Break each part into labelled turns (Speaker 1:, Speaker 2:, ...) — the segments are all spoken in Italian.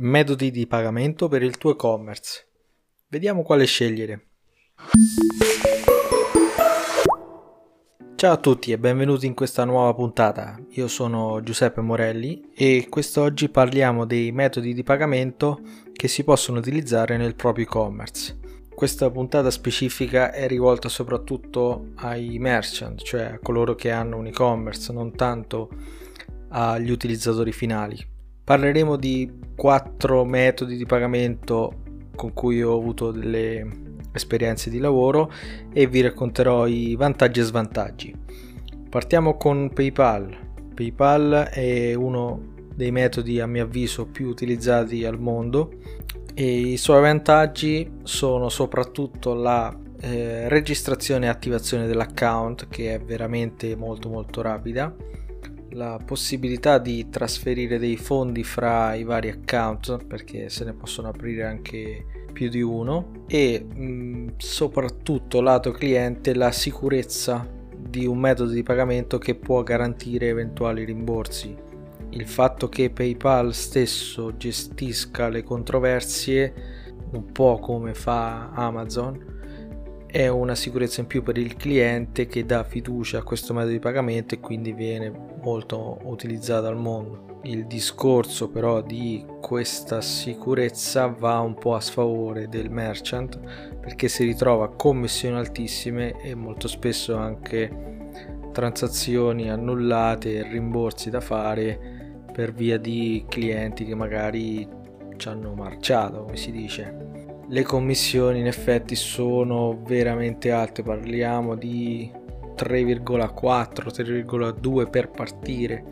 Speaker 1: Metodi di pagamento per il tuo e-commerce. Vediamo quale scegliere. Ciao a tutti e benvenuti in questa nuova puntata. Io sono Giuseppe Morelli e quest'oggi parliamo dei metodi di pagamento che si possono utilizzare nel proprio e-commerce. Questa puntata specifica è rivolta soprattutto ai merchant, cioè a coloro che hanno un e-commerce, non tanto agli utilizzatori finali. Parleremo di quattro metodi di pagamento con cui ho avuto delle esperienze di lavoro e vi racconterò i vantaggi e svantaggi. Partiamo con PayPal. PayPal è uno dei metodi a mio avviso più utilizzati al mondo e i suoi vantaggi sono soprattutto la eh, registrazione e attivazione dell'account che è veramente molto molto rapida la possibilità di trasferire dei fondi fra i vari account perché se ne possono aprire anche più di uno e mh, mm, soprattutto lato cliente la sicurezza di un metodo di pagamento che può garantire eventuali rimborsi. Il fatto che PayPal stesso gestisca le controversie un po' come fa Amazon è una sicurezza in più per il cliente che dà fiducia a questo metodo di pagamento e quindi viene molto utilizzato al mondo. Il discorso però di questa sicurezza va un po' a sfavore del merchant perché si ritrova commissioni altissime e molto spesso anche transazioni annullate e rimborsi da fare per via di clienti che magari ci hanno marciato, come si dice le commissioni in effetti sono veramente alte, parliamo di 3,4-3,2 per partire,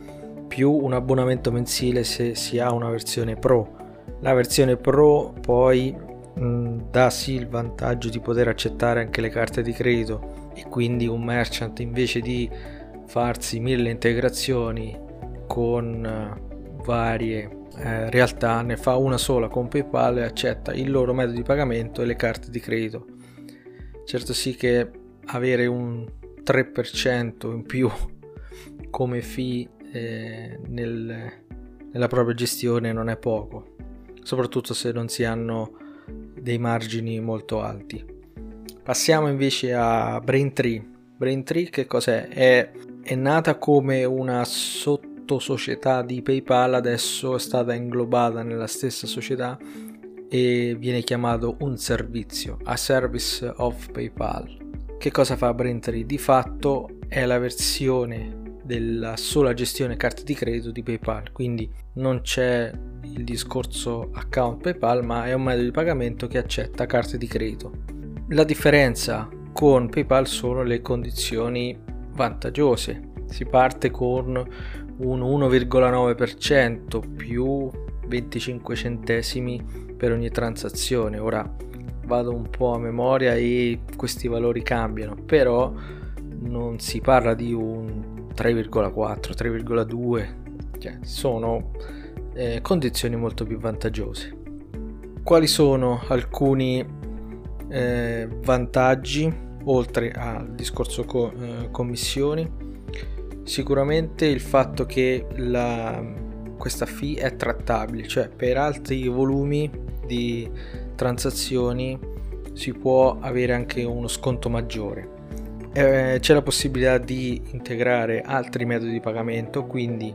Speaker 1: più un abbonamento mensile se si ha una versione Pro. La versione Pro poi mh, dà sì il vantaggio di poter accettare anche le carte di credito e quindi un merchant invece di farsi mille integrazioni con uh, varie eh, realtà ne fa una sola con PayPal e accetta il loro metodo di pagamento e le carte di credito. Certo sì che avere un 3% in più come fee eh, nel, nella propria gestione non è poco, soprattutto se non si hanno dei margini molto alti. Passiamo invece a Braintree. Braintree che cos'è? È, è nata come una sotto società di PayPal adesso è stata inglobata nella stessa società e viene chiamato un servizio, a service of PayPal. Che cosa fa Braintree? Di fatto è la versione della sola gestione carte di credito di PayPal, quindi non c'è il discorso account PayPal, ma è un metodo di pagamento che accetta carte di credito. La differenza con PayPal sono le condizioni vantaggiose. Si parte con un 1,9% più 25 centesimi per ogni transazione. Ora vado un po' a memoria e questi valori cambiano, però non si parla di un 3,4, 3,2, cioè sono eh, condizioni molto più vantaggiose. Quali sono alcuni eh, vantaggi oltre al discorso co- eh, commissioni? Sicuramente il fatto che la, questa fee è trattabile, cioè per altri volumi di transazioni si può avere anche uno sconto maggiore. Eh, c'è la possibilità di integrare altri metodi di pagamento, quindi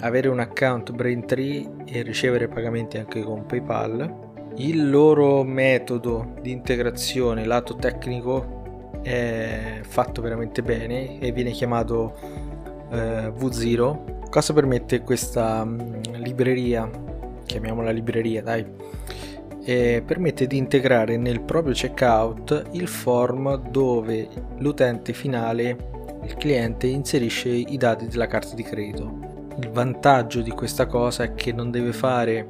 Speaker 1: avere un account Braintree e ricevere pagamenti anche con PayPal. Il loro metodo di integrazione lato tecnico è fatto veramente bene e viene chiamato eh, V0. Cosa permette questa mm, libreria? Chiamiamola libreria, dai. E permette di integrare nel proprio checkout il form dove l'utente finale, il cliente, inserisce i dati della carta di credito. Il vantaggio di questa cosa è che non deve fare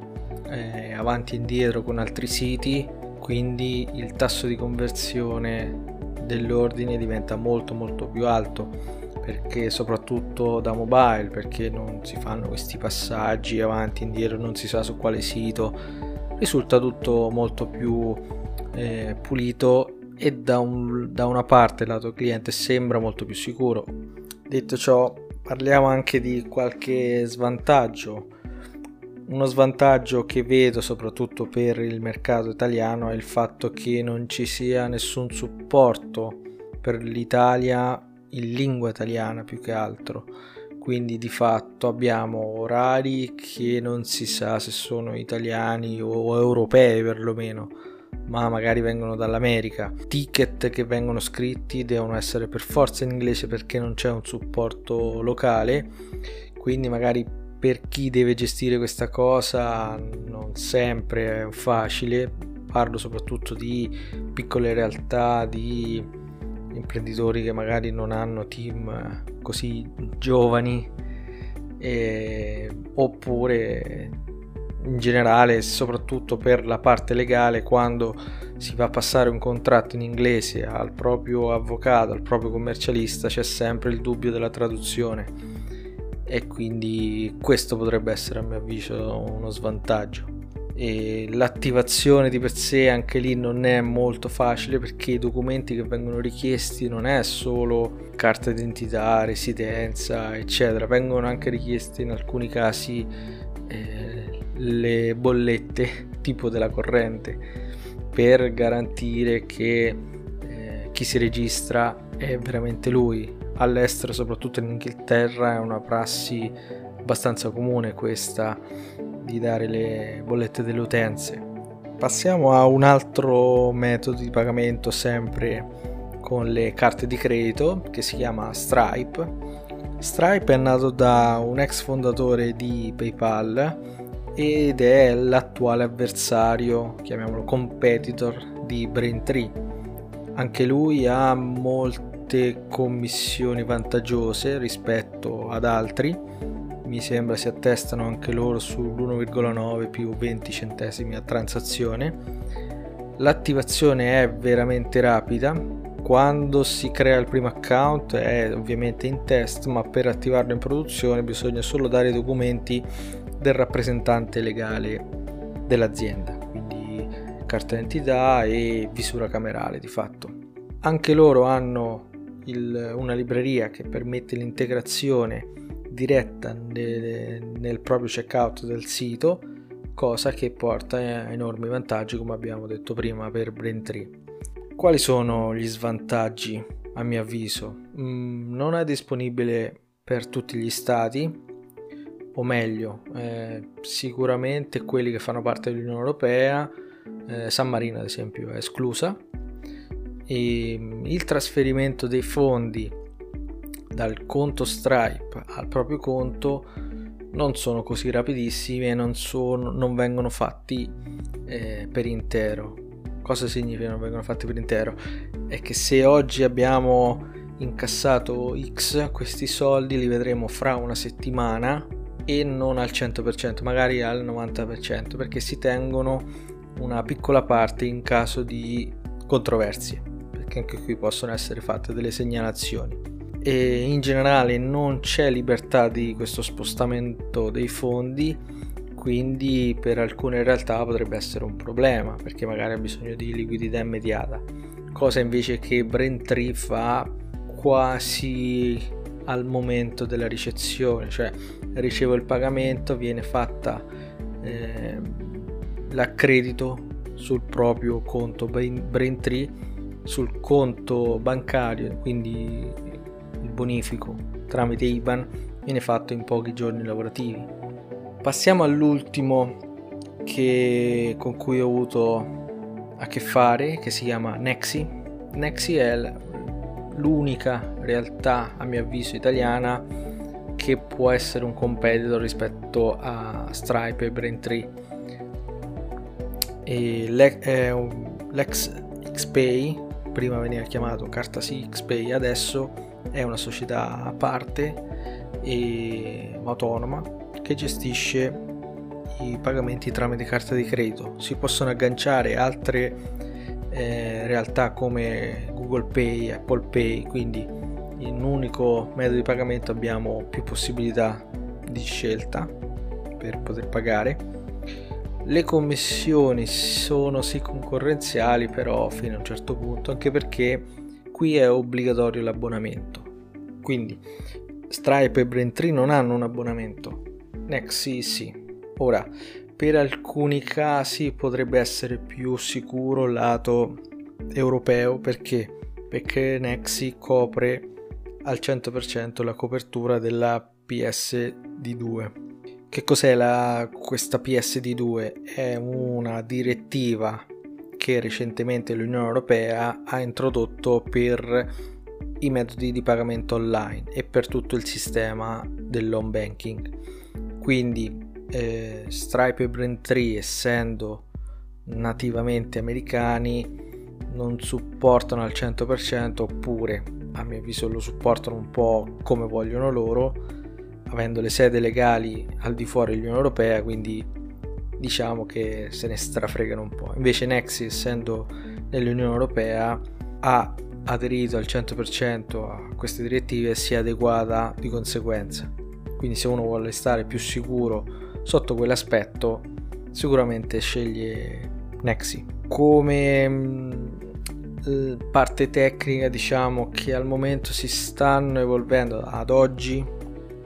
Speaker 1: eh, avanti e indietro con altri siti, quindi il tasso di conversione dell'ordine diventa molto molto più alto perché soprattutto da mobile perché non si fanno questi passaggi avanti e indietro non si sa su quale sito risulta tutto molto più eh, pulito e da, un, da una parte lato cliente sembra molto più sicuro. Detto ciò parliamo anche di qualche svantaggio. Uno svantaggio che vedo soprattutto per il mercato italiano è il fatto che non ci sia nessun supporto per l'Italia in lingua italiana più che altro. Quindi di fatto abbiamo orari che non si sa se sono italiani o europei perlomeno, ma magari vengono dall'America. Ticket che vengono scritti devono essere per forza in inglese perché non c'è un supporto locale. Quindi magari per chi deve gestire questa cosa non sempre è facile, parlo soprattutto di piccole realtà, di imprenditori che magari non hanno team così giovani, eh, oppure in generale, soprattutto per la parte legale, quando si va a passare un contratto in inglese al proprio avvocato, al proprio commercialista, c'è sempre il dubbio della traduzione e quindi questo potrebbe essere a mio avviso uno svantaggio. E l'attivazione di per sé anche lì non è molto facile perché i documenti che vengono richiesti non è solo carta d'identità, residenza, eccetera, vengono anche richieste in alcuni casi eh, le bollette tipo della corrente per garantire che eh, chi si registra è veramente lui. All'estero, soprattutto in Inghilterra, è una prassi abbastanza comune questa di dare le bollette delle utenze. Passiamo a un altro metodo di pagamento sempre con le carte di credito che si chiama Stripe. Stripe è nato da un ex fondatore di PayPal ed è l'attuale avversario, chiamiamolo competitor di Braintree. Anche lui ha molte commissioni vantaggiose rispetto ad altri mi sembra si attestano anche loro sull'1,9 più 20 centesimi a transazione. L'attivazione è veramente rapida. Quando si crea il primo account è ovviamente in test ma per attivarlo in produzione bisogna solo dare i documenti del rappresentante legale dell'azienda quindi carta d'identità e visura camerale di fatto. Anche loro hanno il, una libreria che permette l'integrazione diretta nel, nel proprio checkout del sito, cosa che porta enormi vantaggi come abbiamo detto prima per Braintree. Quali sono gli svantaggi a mio avviso? Mm, non è disponibile per tutti gli stati, o meglio, eh, sicuramente quelli che fanno parte dell'Unione Europea, eh, San Marino ad esempio è esclusa, e il trasferimento dei fondi dal conto Stripe al proprio conto non sono così rapidissimi e non, sono, non vengono fatti eh, per intero. Cosa significa non vengono fatti per intero? È che se oggi abbiamo incassato X, questi soldi li vedremo fra una settimana e non al 100%, magari al 90%, perché si tengono una piccola parte in caso di controversie che anche qui possono essere fatte delle segnalazioni e in generale non c'è libertà di questo spostamento dei fondi quindi per alcune realtà potrebbe essere un problema perché magari ha bisogno di liquidità immediata. Cosa invece che Braintree fa quasi al momento della ricezione cioè ricevo il pagamento viene fatta eh, l'accredito sul proprio conto Braintree sul conto bancario, quindi bonifico tramite IBAN, viene fatto in pochi giorni lavorativi. Passiamo all'ultimo che, con cui ho avuto a che fare, che si chiama Nexi. Nexi è l'unica realtà, a mio avviso, italiana che può essere un competitor rispetto a Stripe e Braintree. E l'ex XPay prima veniva chiamato Carta XPay, adesso è una società a parte e autonoma che gestisce i pagamenti tramite carta di credito. Si possono agganciare altre eh, realtà come Google Pay, Apple Pay, quindi in un unico metodo di pagamento abbiamo più possibilità di scelta per poter pagare le commissioni sono sì concorrenziali, però fino a un certo punto, anche perché qui è obbligatorio l'abbonamento. Quindi Stripe e Braintree non hanno un abbonamento, Nexi sì, Ora, per alcuni casi potrebbe essere più sicuro lato europeo perché? Perché Nexi copre al 100% la copertura della PSD2. Che cos'è la, questa PSD2? È una direttiva che recentemente l'Unione Europea ha introdotto per i metodi di pagamento online e per tutto il sistema dell'home banking. Quindi eh, Stripe e Braintree essendo nativamente americani non supportano al 100% oppure a mio avviso lo supportano un po' come vogliono loro avendo le sede legali al di fuori dell'Unione Europea quindi diciamo che se ne strafregano un po' invece Nexi essendo nell'Unione Europea ha aderito al 100% a queste direttive e si è adeguata di conseguenza quindi se uno vuole stare più sicuro sotto quell'aspetto sicuramente sceglie Nexi. Come mm, parte tecnica diciamo che al momento si stanno evolvendo ad oggi,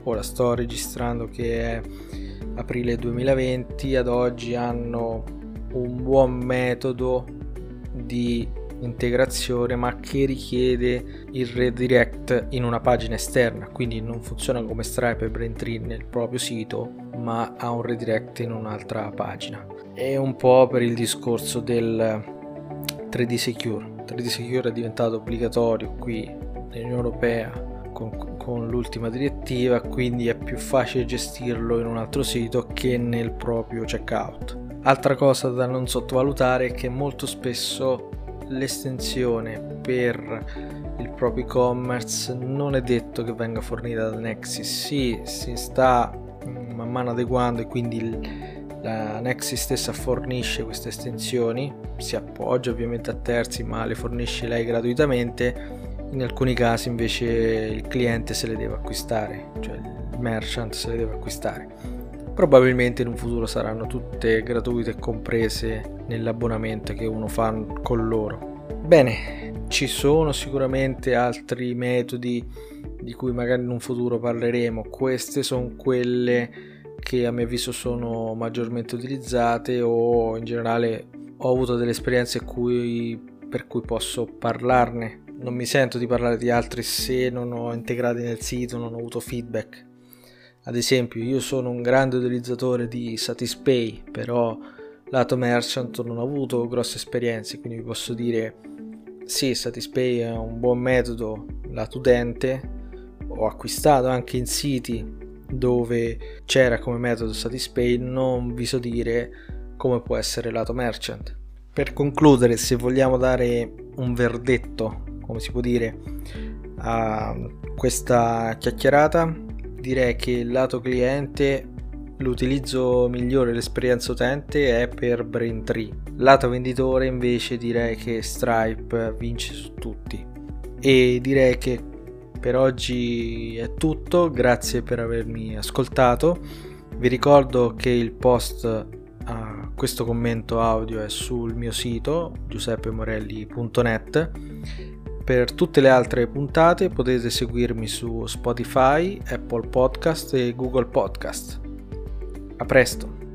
Speaker 1: ora sto registrando che è aprile 2020, ad oggi hanno un buon metodo di integrazione ma che richiede il redirect in una pagina esterna. Quindi non funziona come Stripe e Braintree nel proprio sito ma ha un redirect in un'altra pagina. È un po' per il discorso del 3D Secure. 3D Secure è diventato obbligatorio qui nell'Unione Europea con, con l'ultima direttiva quindi è più facile gestirlo in un altro sito che nel proprio checkout. Altra cosa da non sottovalutare è che molto spesso l'estensione per il proprio e-commerce non è detto che venga fornita da Nexis, sì, si sta mm, man mano adeguando e quindi la Nexis stessa fornisce queste estensioni, si appoggia ovviamente a terzi ma le fornisce lei gratuitamente, in alcuni casi invece il cliente se le deve acquistare, cioè il merchant se le deve acquistare probabilmente in un futuro saranno tutte gratuite e comprese nell'abbonamento che uno fa con loro. Bene, ci sono sicuramente altri metodi di cui magari in un futuro parleremo, queste sono quelle che a mio avviso sono maggiormente utilizzate o in generale ho avuto delle esperienze cui, per cui posso parlarne. Non mi sento di parlare di altri se non ho integrati nel sito, non ho avuto feedback ad esempio, io sono un grande utilizzatore di Satispay, però lato merchant non ho avuto grosse esperienze, quindi vi posso dire sì, Satispay è un buon metodo lato utente. Ho acquistato anche in siti dove c'era come metodo Satispay, non vi so dire come può essere lato merchant. Per concludere, se vogliamo dare un verdetto, come si può dire, a questa chiacchierata, direi che il lato cliente l'utilizzo migliore l'esperienza utente è per Braintree. Lato venditore invece direi che Stripe vince su tutti. E direi che per oggi è tutto, grazie per avermi ascoltato. Vi ricordo che il post a questo commento audio è sul mio sito giuseppemorelli.net per tutte le altre puntate potete seguirmi su Spotify, Apple Podcast e Google Podcast. A presto!